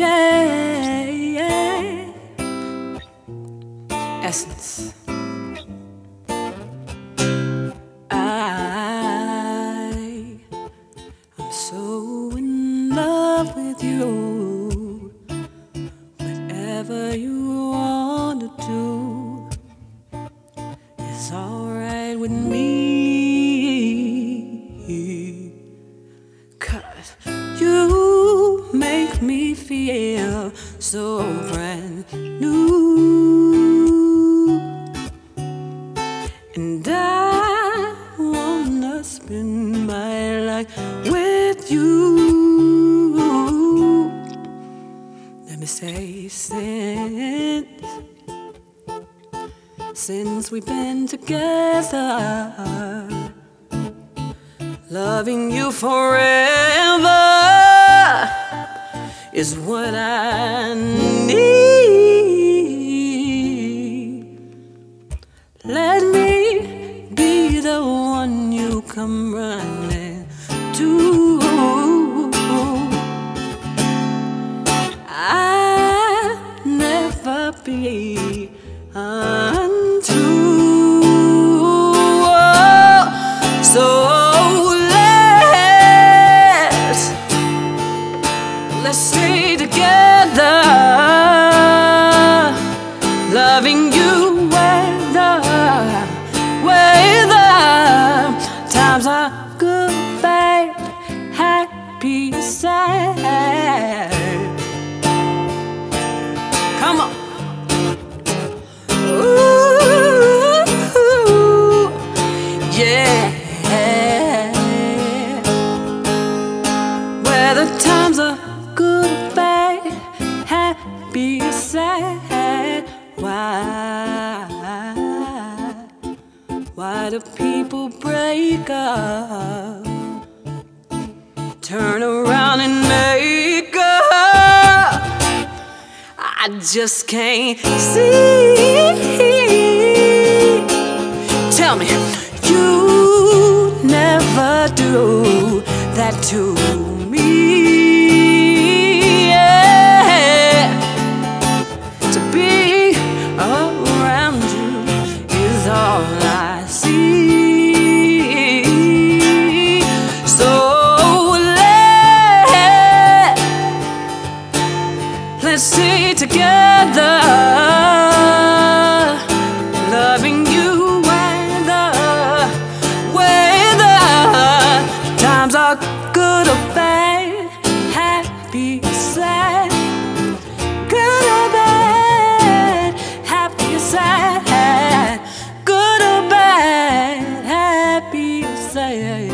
Yeah, yeah. Essence. I am so in love with you. You feel so brand new. And I wanna spend my life with you. Let me say, since, since we've been together, loving you forever is what I need. Let me be the one you come running to. I'll never be untrue. Why? Why do people break up? Turn around and make up. I just can't see. Tell me, you never do that to me. Yeah. To be let's stay together. Loving you when the, when the times are good or bad, happy or sad. Good or bad, happy or sad. Good or bad, happy or sad.